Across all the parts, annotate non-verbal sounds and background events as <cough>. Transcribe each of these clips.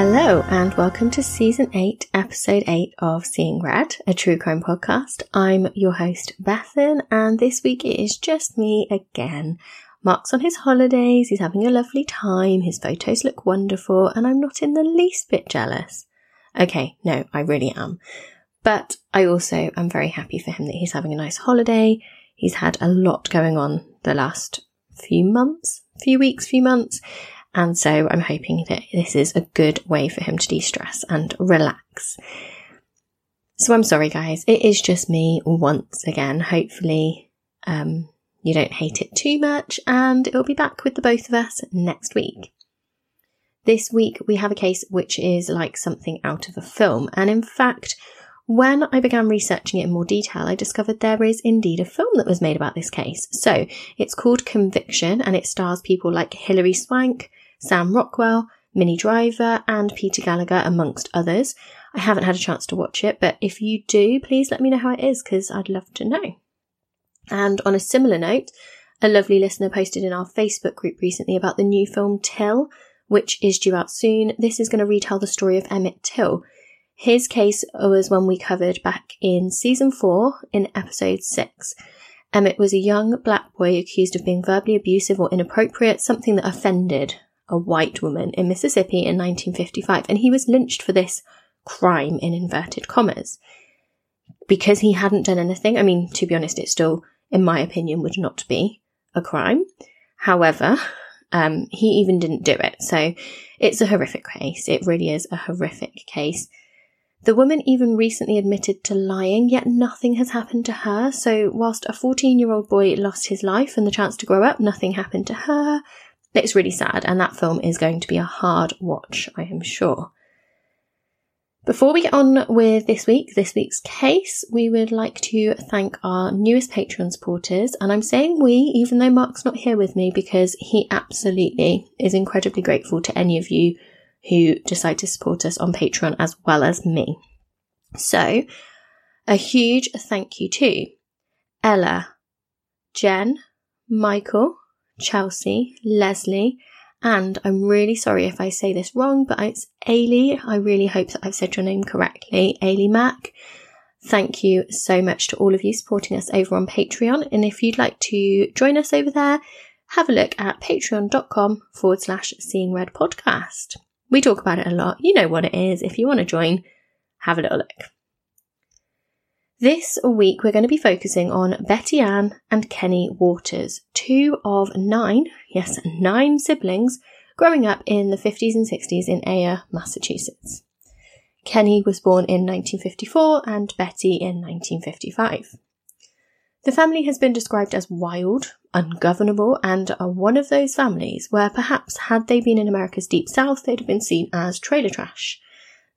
Hello, and welcome to season 8, episode 8 of Seeing Red, a true crime podcast. I'm your host, Bethan, and this week it is just me again. Mark's on his holidays, he's having a lovely time, his photos look wonderful, and I'm not in the least bit jealous. Okay, no, I really am. But I also am very happy for him that he's having a nice holiday. He's had a lot going on the last few months, few weeks, few months, and so I'm hoping that this is a good way for him to de stress and relax. So I'm sorry, guys. It is just me once again. Hopefully, um, you don't hate it too much, and it'll be back with the both of us next week. This week, we have a case which is like something out of a film, and in fact, when I began researching it in more detail, I discovered there is indeed a film that was made about this case. So it's called Conviction and it stars people like Hilary Swank, Sam Rockwell, Minnie Driver, and Peter Gallagher, amongst others. I haven't had a chance to watch it, but if you do, please let me know how it is because I'd love to know. And on a similar note, a lovely listener posted in our Facebook group recently about the new film Till, which is due out soon. This is going to retell the story of Emmett Till. His case was one we covered back in season four in episode six. Emmett was a young black boy accused of being verbally abusive or inappropriate, something that offended a white woman in Mississippi in 1955, and he was lynched for this crime in inverted commas because he hadn't done anything. I mean, to be honest, it still, in my opinion, would not be a crime. However, um, he even didn't do it. So it's a horrific case. It really is a horrific case. The woman even recently admitted to lying, yet nothing has happened to her. So, whilst a 14 year old boy lost his life and the chance to grow up, nothing happened to her. It's really sad, and that film is going to be a hard watch, I am sure. Before we get on with this week, this week's case, we would like to thank our newest Patreon supporters. And I'm saying we, even though Mark's not here with me, because he absolutely is incredibly grateful to any of you who decide to support us on Patreon as well as me. So, a huge thank you to Ella, Jen, Michael, Chelsea, Leslie, and I'm really sorry if I say this wrong, but it's Ailey. I really hope that I've said your name correctly. Ailey Mack. Thank you so much to all of you supporting us over on Patreon. And if you'd like to join us over there, have a look at patreon.com forward slash seeing red podcast. We talk about it a lot. You know what it is. If you want to join, have a little look. This week, we're going to be focusing on Betty Anne and Kenny Waters, two of nine, yes, nine siblings growing up in the 50s and 60s in Ayer, Massachusetts. Kenny was born in 1954 and Betty in 1955. The family has been described as wild, ungovernable, and are one of those families where perhaps had they been in America's deep south, they'd have been seen as trailer trash.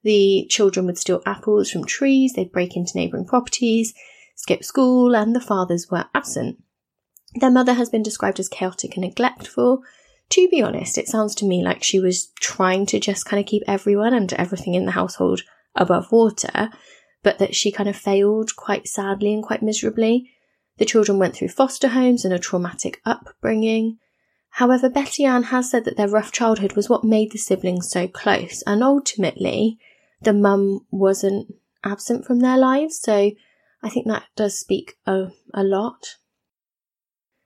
The children would steal apples from trees, they'd break into neighbouring properties, skip school, and the fathers were absent. Their mother has been described as chaotic and neglectful. To be honest, it sounds to me like she was trying to just kind of keep everyone and everything in the household above water, but that she kind of failed quite sadly and quite miserably. The children went through foster homes and a traumatic upbringing. However, Betty Anne has said that their rough childhood was what made the siblings so close, and ultimately, the mum wasn't absent from their lives, so I think that does speak a, a lot.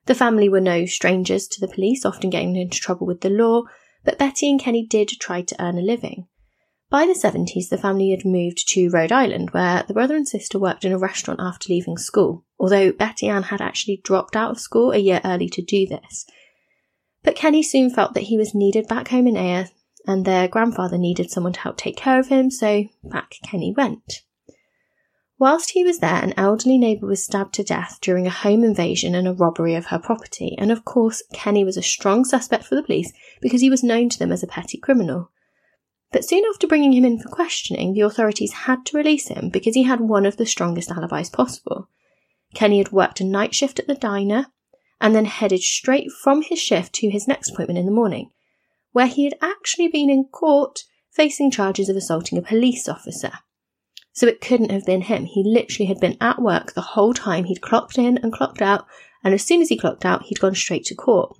The family were no strangers to the police, often getting into trouble with the law, but Betty and Kenny did try to earn a living. By the 70s, the family had moved to Rhode Island, where the brother and sister worked in a restaurant after leaving school, although Betty Anne had actually dropped out of school a year early to do this. But Kenny soon felt that he was needed back home in Ayer, and their grandfather needed someone to help take care of him, so back Kenny went. Whilst he was there, an elderly neighbour was stabbed to death during a home invasion and a robbery of her property, and of course, Kenny was a strong suspect for the police because he was known to them as a petty criminal. But soon after bringing him in for questioning, the authorities had to release him because he had one of the strongest alibis possible. Kenny had worked a night shift at the diner and then headed straight from his shift to his next appointment in the morning, where he had actually been in court facing charges of assaulting a police officer. So it couldn't have been him. He literally had been at work the whole time. He'd clocked in and clocked out, and as soon as he clocked out, he'd gone straight to court.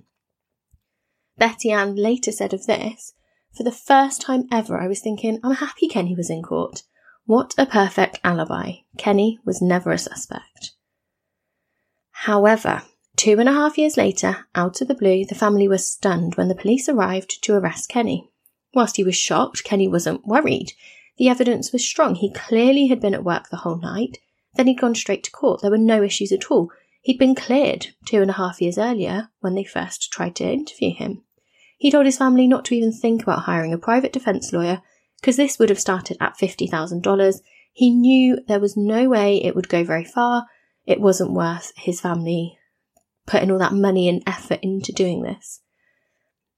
Betty Anne later said of this for the first time ever, I was thinking, I'm happy Kenny was in court. What a perfect alibi. Kenny was never a suspect. However, two and a half years later, out of the blue, the family was stunned when the police arrived to arrest Kenny. Whilst he was shocked, Kenny wasn't worried. The evidence was strong. He clearly had been at work the whole night. Then he'd gone straight to court. There were no issues at all. He'd been cleared two and a half years earlier when they first tried to interview him. He told his family not to even think about hiring a private defense lawyer because this would have started at $50,000. He knew there was no way it would go very far. It wasn't worth his family putting all that money and effort into doing this.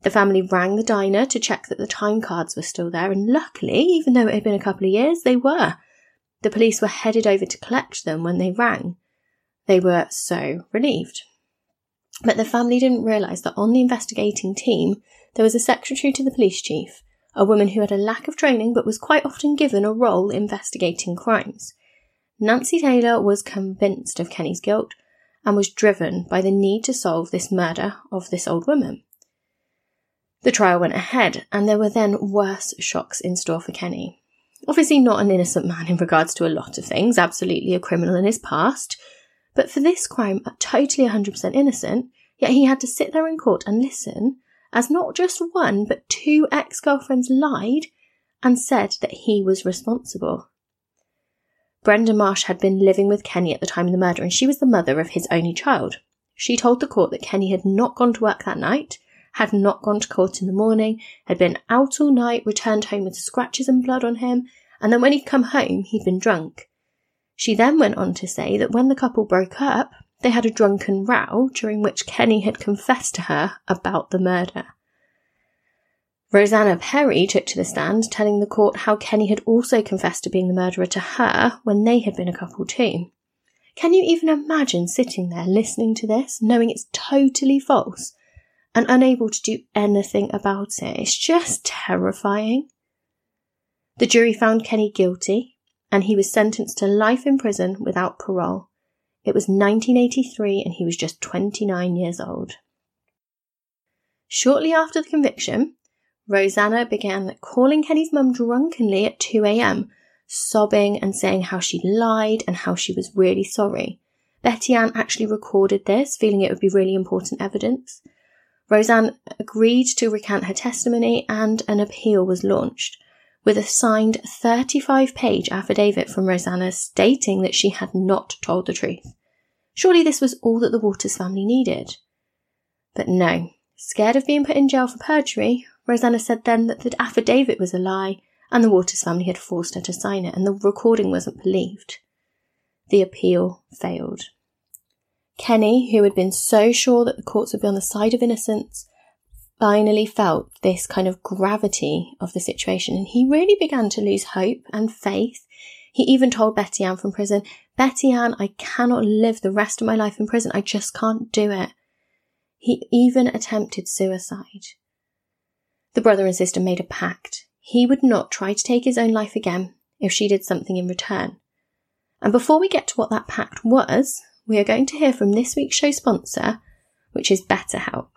The family rang the diner to check that the time cards were still there, and luckily, even though it had been a couple of years, they were. The police were headed over to collect them when they rang. They were so relieved. But the family didn't realise that on the investigating team, there was a secretary to the police chief, a woman who had a lack of training but was quite often given a role investigating crimes. Nancy Taylor was convinced of Kenny's guilt and was driven by the need to solve this murder of this old woman. The trial went ahead, and there were then worse shocks in store for Kenny. Obviously, not an innocent man in regards to a lot of things, absolutely a criminal in his past, but for this crime, totally 100% innocent, yet he had to sit there in court and listen as not just one, but two ex girlfriends lied and said that he was responsible. Brenda Marsh had been living with Kenny at the time of the murder, and she was the mother of his only child. She told the court that Kenny had not gone to work that night, had not gone to court in the morning, had been out all night, returned home with scratches and blood on him, and then when he'd come home, he'd been drunk. She then went on to say that when the couple broke up, they had a drunken row during which Kenny had confessed to her about the murder. Rosanna Perry took to the stand, telling the court how Kenny had also confessed to being the murderer to her when they had been a couple too. Can you even imagine sitting there listening to this, knowing it's totally false, and unable to do anything about it? It's just terrifying. The jury found Kenny guilty, and he was sentenced to life in prison without parole. It was 1983 and he was just 29 years old. Shortly after the conviction, Rosanna began calling Kenny's mum drunkenly at 2 a.m., sobbing and saying how she lied and how she was really sorry. Betty Ann actually recorded this, feeling it would be really important evidence. Roseanne agreed to recant her testimony and an appeal was launched with a signed 35 page affidavit from Rosanna stating that she had not told the truth. Surely this was all that the Waters family needed. But no, scared of being put in jail for perjury, Rosanna said then that the affidavit was a lie and the Waters family had forced her to sign it and the recording wasn't believed. The appeal failed. Kenny, who had been so sure that the courts would be on the side of innocence, finally felt this kind of gravity of the situation and he really began to lose hope and faith. He even told Betty Anne from prison, Betty Anne, I cannot live the rest of my life in prison. I just can't do it. He even attempted suicide. The brother and sister made a pact. He would not try to take his own life again if she did something in return. And before we get to what that pact was, we are going to hear from this week's show sponsor, which is BetterHelp.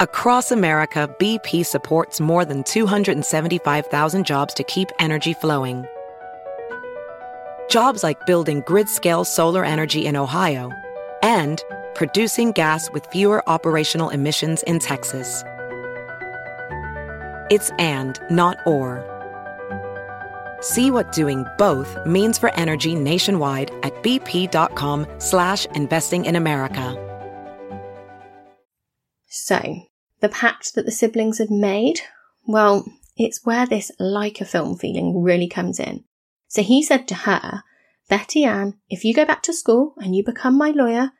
Across America, BP supports more than 275,000 jobs to keep energy flowing. Jobs like building grid scale solar energy in Ohio and producing gas with fewer operational emissions in Texas. It's and, not or. See what doing both means for energy nationwide at bp.com slash investing in America. So, the pact that the siblings had made, well, it's where this like a film feeling really comes in. So he said to her, Betty Anne, if you go back to school and you become my lawyer,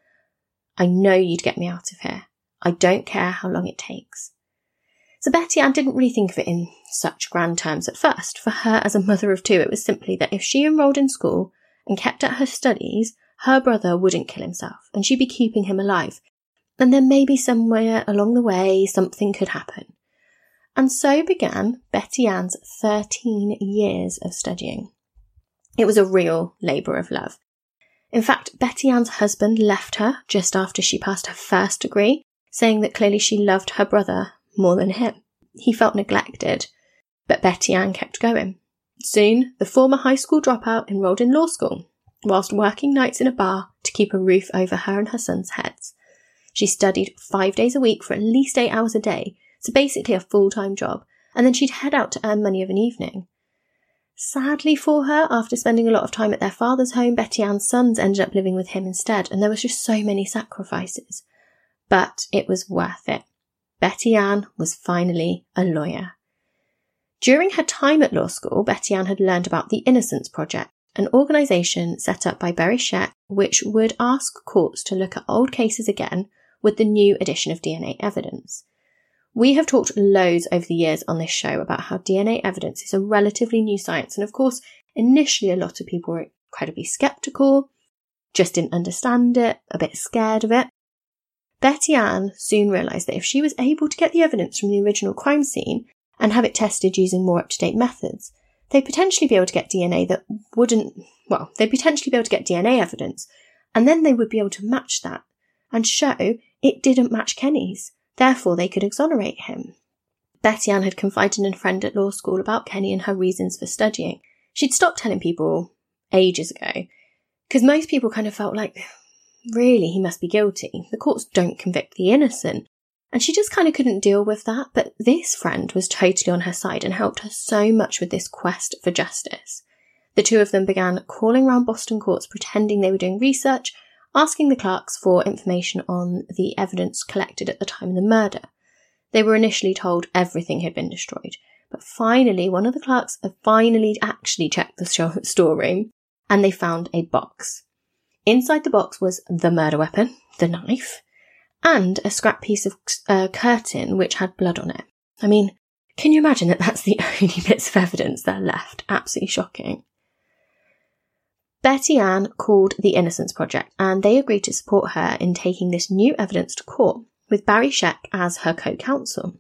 I know you'd get me out of here. I don't care how long it takes. So Betty Anne didn't really think of it in such grand terms at first. For her, as a mother of two, it was simply that if she enrolled in school and kept at her studies, her brother wouldn't kill himself and she'd be keeping him alive. And then maybe somewhere along the way something could happen. And so began Betty Anne's 13 years of studying. It was a real labour of love. In fact, Betty Anne's husband left her just after she passed her first degree, saying that clearly she loved her brother more than him. He felt neglected, but Betty Anne kept going. Soon, the former high school dropout enrolled in law school, whilst working nights in a bar to keep a roof over her and her son's heads. She studied five days a week for at least eight hours a day, so basically a full time job, and then she'd head out to earn money of an evening. Sadly for her, after spending a lot of time at their father's home, Betty Anne's sons ended up living with him instead, and there was just so many sacrifices. But it was worth it. Betty Anne was finally a lawyer. During her time at law school, Betty Anne had learned about the Innocence Project, an organisation set up by Barry Scheck which would ask courts to look at old cases again with the new addition of DNA evidence. We have talked loads over the years on this show about how DNA evidence is a relatively new science, and of course, initially a lot of people were incredibly skeptical, just didn't understand it, a bit scared of it. Betty Anne soon realised that if she was able to get the evidence from the original crime scene and have it tested using more up to date methods, they'd potentially be able to get DNA that wouldn't, well, they'd potentially be able to get DNA evidence, and then they would be able to match that and show it didn't match Kenny's. Therefore, they could exonerate him. Betty Anne had confided in a friend at law school about Kenny and her reasons for studying. She'd stopped telling people ages ago, because most people kind of felt like, really, he must be guilty. The courts don't convict the innocent. And she just kind of couldn't deal with that. But this friend was totally on her side and helped her so much with this quest for justice. The two of them began calling around Boston courts pretending they were doing research asking the clerks for information on the evidence collected at the time of the murder. They were initially told everything had been destroyed, but finally, one of the clerks finally actually checked the <laughs> storeroom and they found a box. Inside the box was the murder weapon, the knife, and a scrap piece of uh, curtain which had blood on it. I mean, can you imagine that that's the <laughs> only bits of evidence that are left? Absolutely shocking. Betty Anne called the Innocence Project and they agreed to support her in taking this new evidence to court, with Barry Scheck as her co counsel.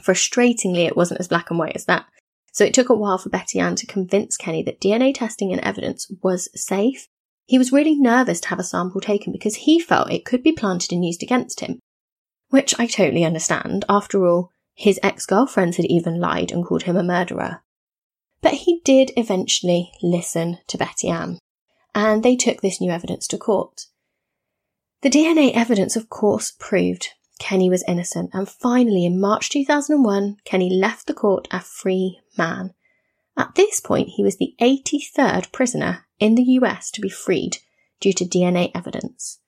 Frustratingly, it wasn't as black and white as that. So it took a while for Betty Anne to convince Kenny that DNA testing and evidence was safe. He was really nervous to have a sample taken because he felt it could be planted and used against him. Which I totally understand. After all, his ex girlfriends had even lied and called him a murderer. But he did eventually listen to Betty Anne, and they took this new evidence to court. The DNA evidence, of course, proved Kenny was innocent, and finally, in March 2001, Kenny left the court a free man. At this point, he was the 83rd prisoner in the US to be freed due to DNA evidence.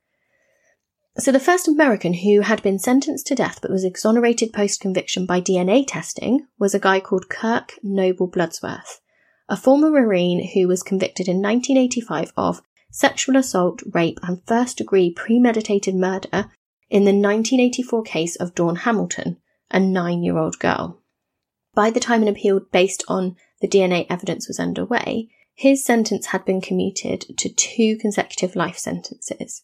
So, the first American who had been sentenced to death but was exonerated post conviction by DNA testing was a guy called Kirk Noble Bloodsworth, a former Marine who was convicted in 1985 of sexual assault, rape, and first degree premeditated murder in the 1984 case of Dawn Hamilton, a nine year old girl. By the time an appeal based on the DNA evidence was underway, his sentence had been commuted to two consecutive life sentences.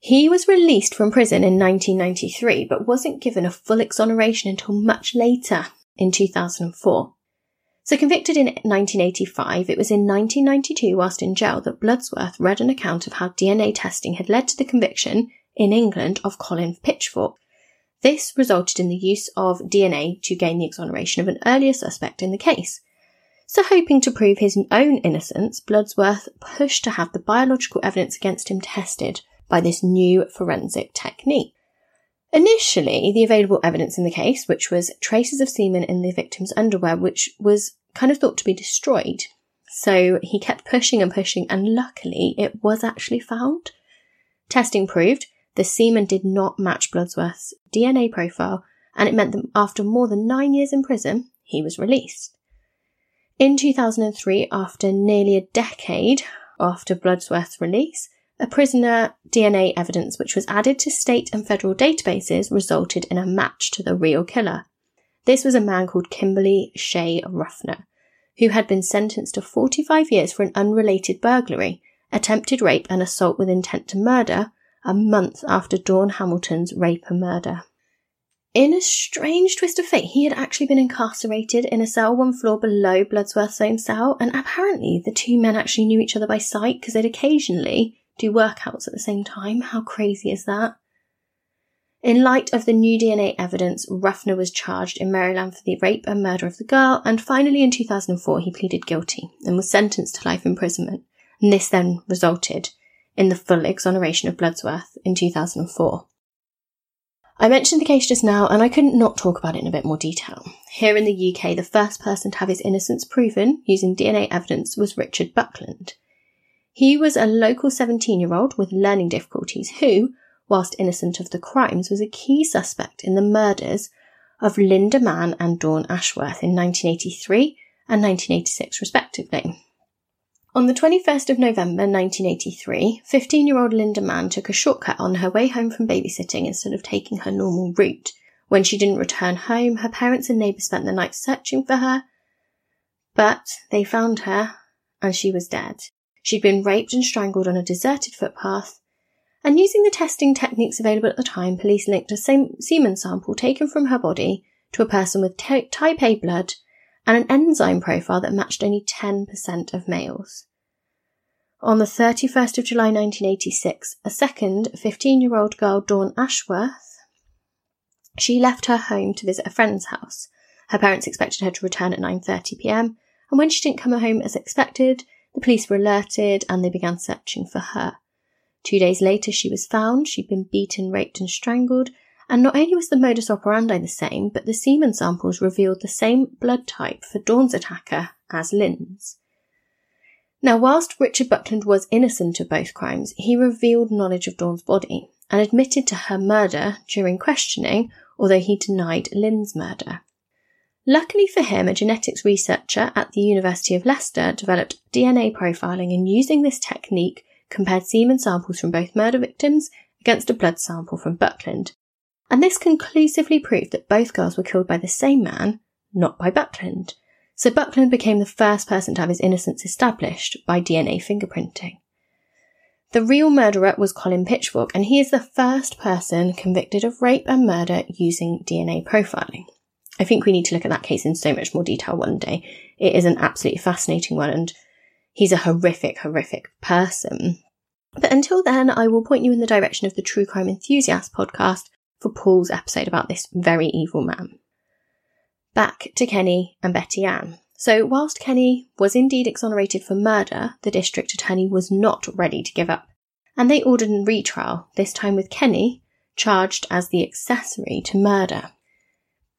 He was released from prison in 1993, but wasn't given a full exoneration until much later in 2004. So convicted in 1985, it was in 1992 whilst in jail that Bloodsworth read an account of how DNA testing had led to the conviction in England of Colin Pitchfork. This resulted in the use of DNA to gain the exoneration of an earlier suspect in the case. So hoping to prove his own innocence, Bloodsworth pushed to have the biological evidence against him tested by this new forensic technique. Initially, the available evidence in the case, which was traces of semen in the victim's underwear, which was kind of thought to be destroyed. So he kept pushing and pushing, and luckily it was actually found. Testing proved the semen did not match Bloodsworth's DNA profile, and it meant that after more than nine years in prison, he was released. In 2003, after nearly a decade after Bloodsworth's release, a prisoner DNA evidence which was added to state and federal databases resulted in a match to the real killer. This was a man called Kimberly Shea Ruffner, who had been sentenced to 45 years for an unrelated burglary, attempted rape, and assault with intent to murder a month after Dawn Hamilton's rape and murder. In a strange twist of fate, he had actually been incarcerated in a cell one floor below Bloodsworth's own cell, and apparently the two men actually knew each other by sight because they'd occasionally do workouts at the same time. How crazy is that? In light of the new DNA evidence, Ruffner was charged in Maryland for the rape and murder of the girl, and finally in 2004 he pleaded guilty and was sentenced to life imprisonment. And this then resulted in the full exoneration of Bloodsworth in 2004. I mentioned the case just now, and I couldn't not talk about it in a bit more detail. Here in the UK, the first person to have his innocence proven using DNA evidence was Richard Buckland. He was a local 17 year old with learning difficulties who, whilst innocent of the crimes, was a key suspect in the murders of Linda Mann and Dawn Ashworth in 1983 and 1986, respectively. On the 21st of November 1983, 15 year old Linda Mann took a shortcut on her way home from babysitting instead of taking her normal route. When she didn't return home, her parents and neighbours spent the night searching for her, but they found her and she was dead. She'd been raped and strangled on a deserted footpath and using the testing techniques available at the time, police linked a semen sample taken from her body to a person with t- type A blood and an enzyme profile that matched only 10% of males. On the 31st of July 1986, a second 15 year old girl, Dawn Ashworth, she left her home to visit a friend's house. Her parents expected her to return at 9:30 p.m., and when she didn't come home as expected, the police were alerted and they began searching for her. Two days later, she was found. She'd been beaten, raped, and strangled. And not only was the modus operandi the same, but the semen samples revealed the same blood type for Dawn's attacker as Lynn's. Now, whilst Richard Buckland was innocent of both crimes, he revealed knowledge of Dawn's body and admitted to her murder during questioning, although he denied Lynn's murder. Luckily for him, a genetics researcher at the University of Leicester developed DNA profiling and using this technique compared semen samples from both murder victims against a blood sample from Buckland. And this conclusively proved that both girls were killed by the same man, not by Buckland. So Buckland became the first person to have his innocence established by DNA fingerprinting. The real murderer was Colin Pitchfork, and he is the first person convicted of rape and murder using DNA profiling. I think we need to look at that case in so much more detail one day. It is an absolutely fascinating one, and he's a horrific, horrific person. But until then, I will point you in the direction of the True Crime Enthusiast podcast for Paul's episode about this very evil man. Back to Kenny and Betty Anne. So, whilst Kenny was indeed exonerated for murder, the district attorney was not ready to give up, and they ordered a retrial, this time with Kenny charged as the accessory to murder.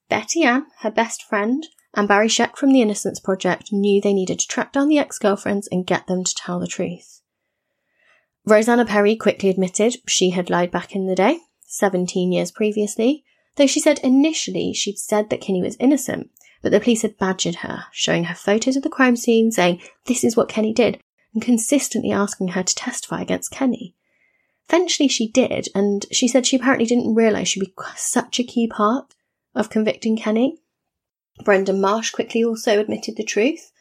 Betty Anne, her best friend, and Barry Scheck from the Innocence Project knew they needed to track down the ex girlfriends and get them to tell the truth. Rosanna Perry quickly admitted she had lied back in the day, 17 years previously, though she said initially she'd said that Kenny was innocent, but the police had badgered her, showing her photos of the crime scene, saying, This is what Kenny did, and consistently asking her to testify against Kenny. Eventually she did, and she said she apparently didn't realise she'd be such a key part of convicting Kenny. Brenda Marsh quickly also admitted the truth,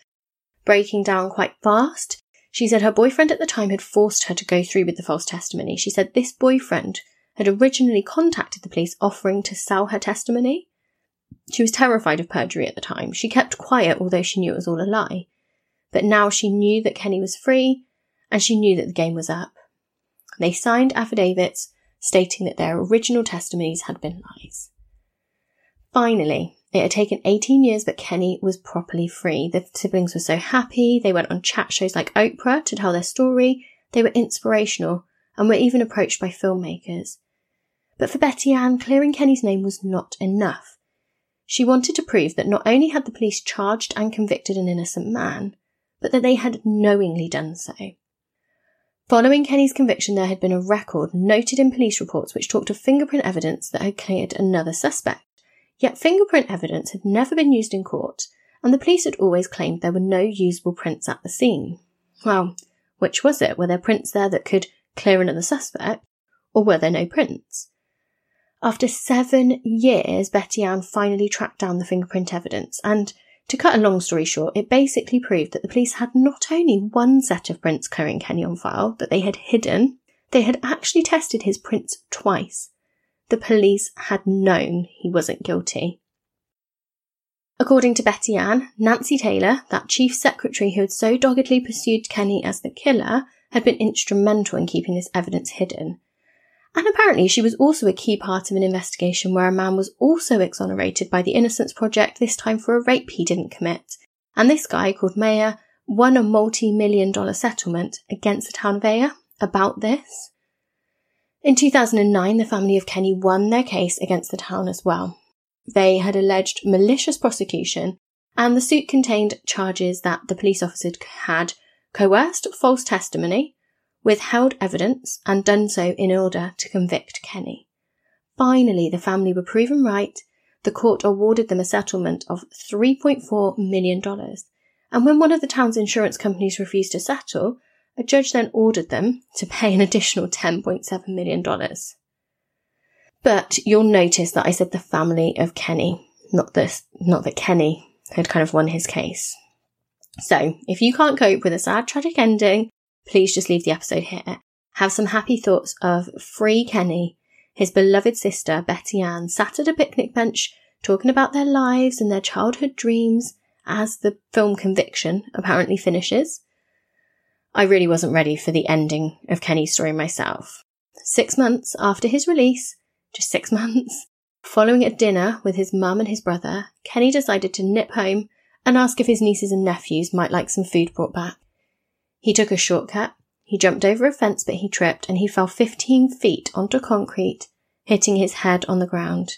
breaking down quite fast. She said her boyfriend at the time had forced her to go through with the false testimony. She said this boyfriend had originally contacted the police offering to sell her testimony. She was terrified of perjury at the time. She kept quiet, although she knew it was all a lie. But now she knew that Kenny was free and she knew that the game was up. They signed affidavits stating that their original testimonies had been lies. Finally, it had taken 18 years, but Kenny was properly free. The siblings were so happy. They went on chat shows like Oprah to tell their story. They were inspirational and were even approached by filmmakers. But for Betty Anne, clearing Kenny's name was not enough. She wanted to prove that not only had the police charged and convicted an innocent man, but that they had knowingly done so. Following Kenny's conviction, there had been a record noted in police reports which talked of fingerprint evidence that had cleared another suspect. Yet fingerprint evidence had never been used in court, and the police had always claimed there were no usable prints at the scene. Well, which was it? Were there prints there that could clear another suspect, or were there no prints? After seven years, Betty Anne finally tracked down the fingerprint evidence, and to cut a long story short, it basically proved that the police had not only one set of prints clearing Kenny on file that they had hidden, they had actually tested his prints twice. The police had known he wasn't guilty. According to Betty Anne, Nancy Taylor, that chief secretary who had so doggedly pursued Kenny as the killer, had been instrumental in keeping this evidence hidden. And apparently, she was also a key part of an investigation where a man was also exonerated by the Innocence Project, this time for a rape he didn't commit. And this guy, called Mayer, won a multi million dollar settlement against the town of Ayer about this. In 2009, the family of Kenny won their case against the town as well. They had alleged malicious prosecution, and the suit contained charges that the police officer had coerced false testimony, withheld evidence, and done so in order to convict Kenny. Finally, the family were proven right. The court awarded them a settlement of $3.4 million. And when one of the town's insurance companies refused to settle, a judge then ordered them to pay an additional $10.7 million. But you'll notice that I said the family of Kenny, not this, not that Kenny had kind of won his case. So if you can't cope with a sad, tragic ending, please just leave the episode here. Have some happy thoughts of free Kenny, his beloved sister Betty Anne, sat at a picnic bench talking about their lives and their childhood dreams as the film Conviction apparently finishes. I really wasn't ready for the ending of Kenny's story myself. Six months after his release, just six <laughs> months. Following a dinner with his mum and his brother, Kenny decided to nip home and ask if his nieces and nephews might like some food brought back. He took a shortcut, he jumped over a fence but he tripped and he fell 15 feet onto concrete, hitting his head on the ground.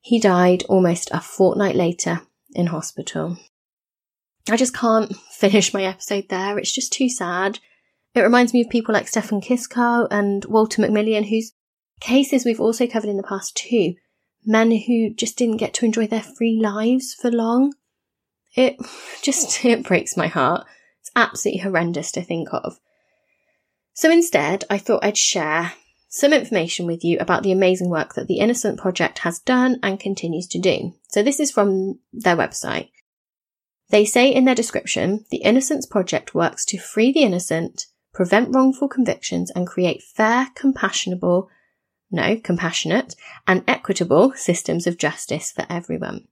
He died almost a fortnight later in hospital. I just can't <laughs> finish my episode there. It's just too sad. It reminds me of people like Stefan Kiszka and Walter McMillian, whose Cases we've also covered in the past too. Men who just didn't get to enjoy their free lives for long. It <laughs> just, it breaks my heart. It's absolutely horrendous to think of. So instead, I thought I'd share some information with you about the amazing work that the Innocent Project has done and continues to do. So this is from their website. They say in their description, the Innocence Project works to free the innocent, prevent wrongful convictions, and create fair, compassionable, no, compassionate, and equitable systems of justice for everyone.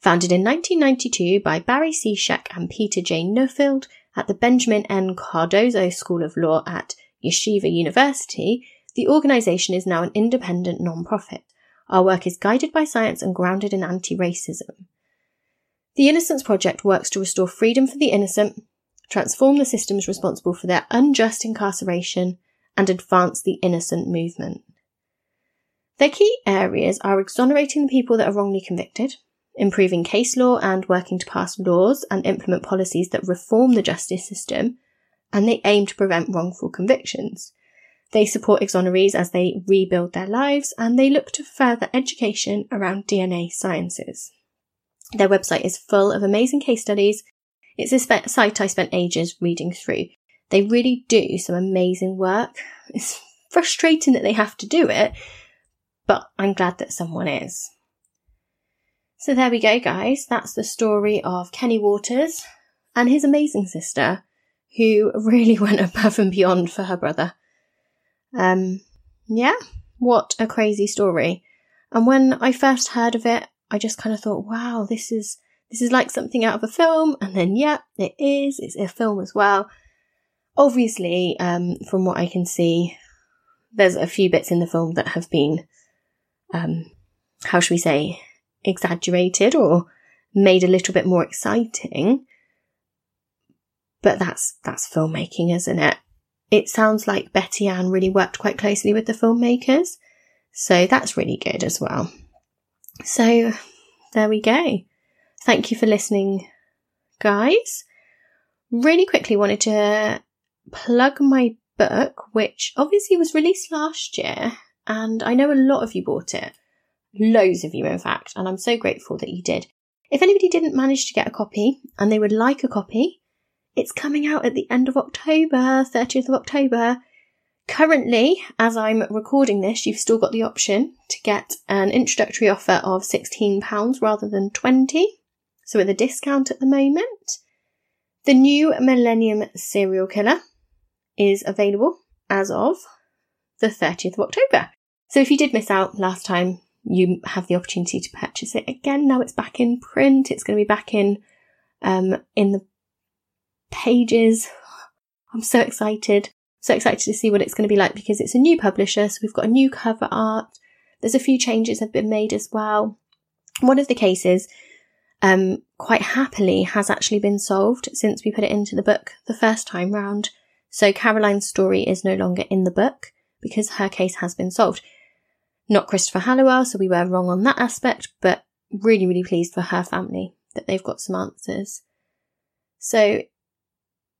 Founded in 1992 by Barry C. Scheck and Peter J. Neufeld at the Benjamin N. Cardozo School of Law at Yeshiva University, the organization is now an independent non-profit. Our work is guided by science and grounded in anti-racism. The Innocence Project works to restore freedom for the innocent, transform the systems responsible for their unjust incarceration, and advance the innocent movement. Their key areas are exonerating the people that are wrongly convicted, improving case law and working to pass laws and implement policies that reform the justice system, and they aim to prevent wrongful convictions. They support exonerees as they rebuild their lives and they look to further education around DNA sciences. Their website is full of amazing case studies. It's a site I spent ages reading through. They really do some amazing work. It's frustrating that they have to do it, but I'm glad that someone is. So there we go, guys. That's the story of Kenny Waters and his amazing sister, who really <laughs> went above and beyond for her brother. Um, yeah, what a crazy story. And when I first heard of it, I just kind of thought, wow, this is this is like something out of a film. And then, yeah, it is. It's a film as well. Obviously, um, from what I can see, there's a few bits in the film that have been um, how should we say, exaggerated or made a little bit more exciting. But that's, that's filmmaking, isn't it? it sounds like Betty Anne really worked quite closely with the filmmakers. So that's really good as well. So there we go. Thank you for listening, guys. Really quickly wanted to plug my book, which obviously was released last year, and I know a lot of you bought it. Loads of you, in fact, and I'm so grateful that you did. If anybody didn't manage to get a copy and they would like a copy, it's coming out at the end of October, 30th of October. Currently, as I'm recording this, you've still got the option to get an introductory offer of £16 rather than 20 so with a discount at the moment. The new Millennium Serial Killer is available as of the 30th of October. So if you did miss out last time, you have the opportunity to purchase it again. Now it's back in print. It's going to be back in um, in the pages. <sighs> I'm so excited. So excited to see what it's going to be like because it's a new publisher. So we've got a new cover art. There's a few changes have been made as well. One of the cases, um, quite happily has actually been solved since we put it into the book the first time round. So Caroline's story is no longer in the book because her case has been solved. Not Christopher Halliwell, so we were wrong on that aspect, but really, really pleased for her family that they've got some answers. So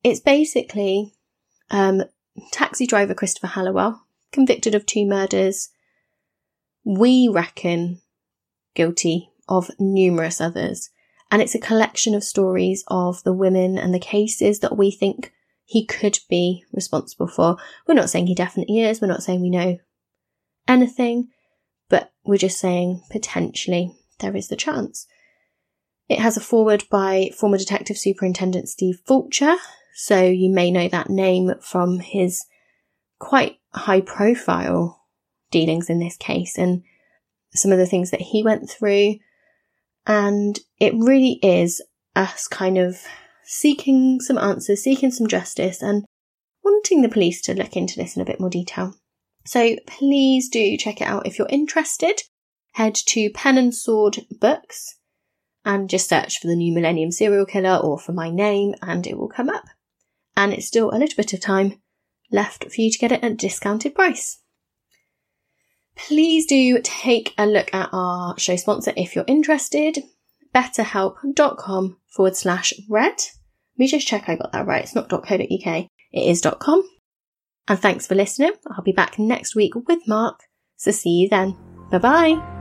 it's basically um, taxi driver Christopher Halliwell, convicted of two murders. We reckon guilty of numerous others. And it's a collection of stories of the women and the cases that we think he could be responsible for. We're not saying he definitely is. We're not saying we know anything, but we're just saying potentially there is the chance. It has a foreword by former Detective Superintendent Steve Fulcher, so you may know that name from his quite high profile dealings in this case and some of the things that he went through. And it really is us kind of seeking some answers, seeking some justice, and wanting the police to look into this in a bit more detail. So please do check it out if you're interested. Head to Pen and Sword Books and just search for the new Millennium Serial Killer or for my name, and it will come up and it's still a little bit of time left for you to get it at a discounted price. Please do take a look at our show sponsor if you're interested, betterhelp.com forward slash red. Let me just check I got that right. It's not .co.uk, it is .com. And thanks for listening. I'll be back next week with Mark, so see you then. Bye bye.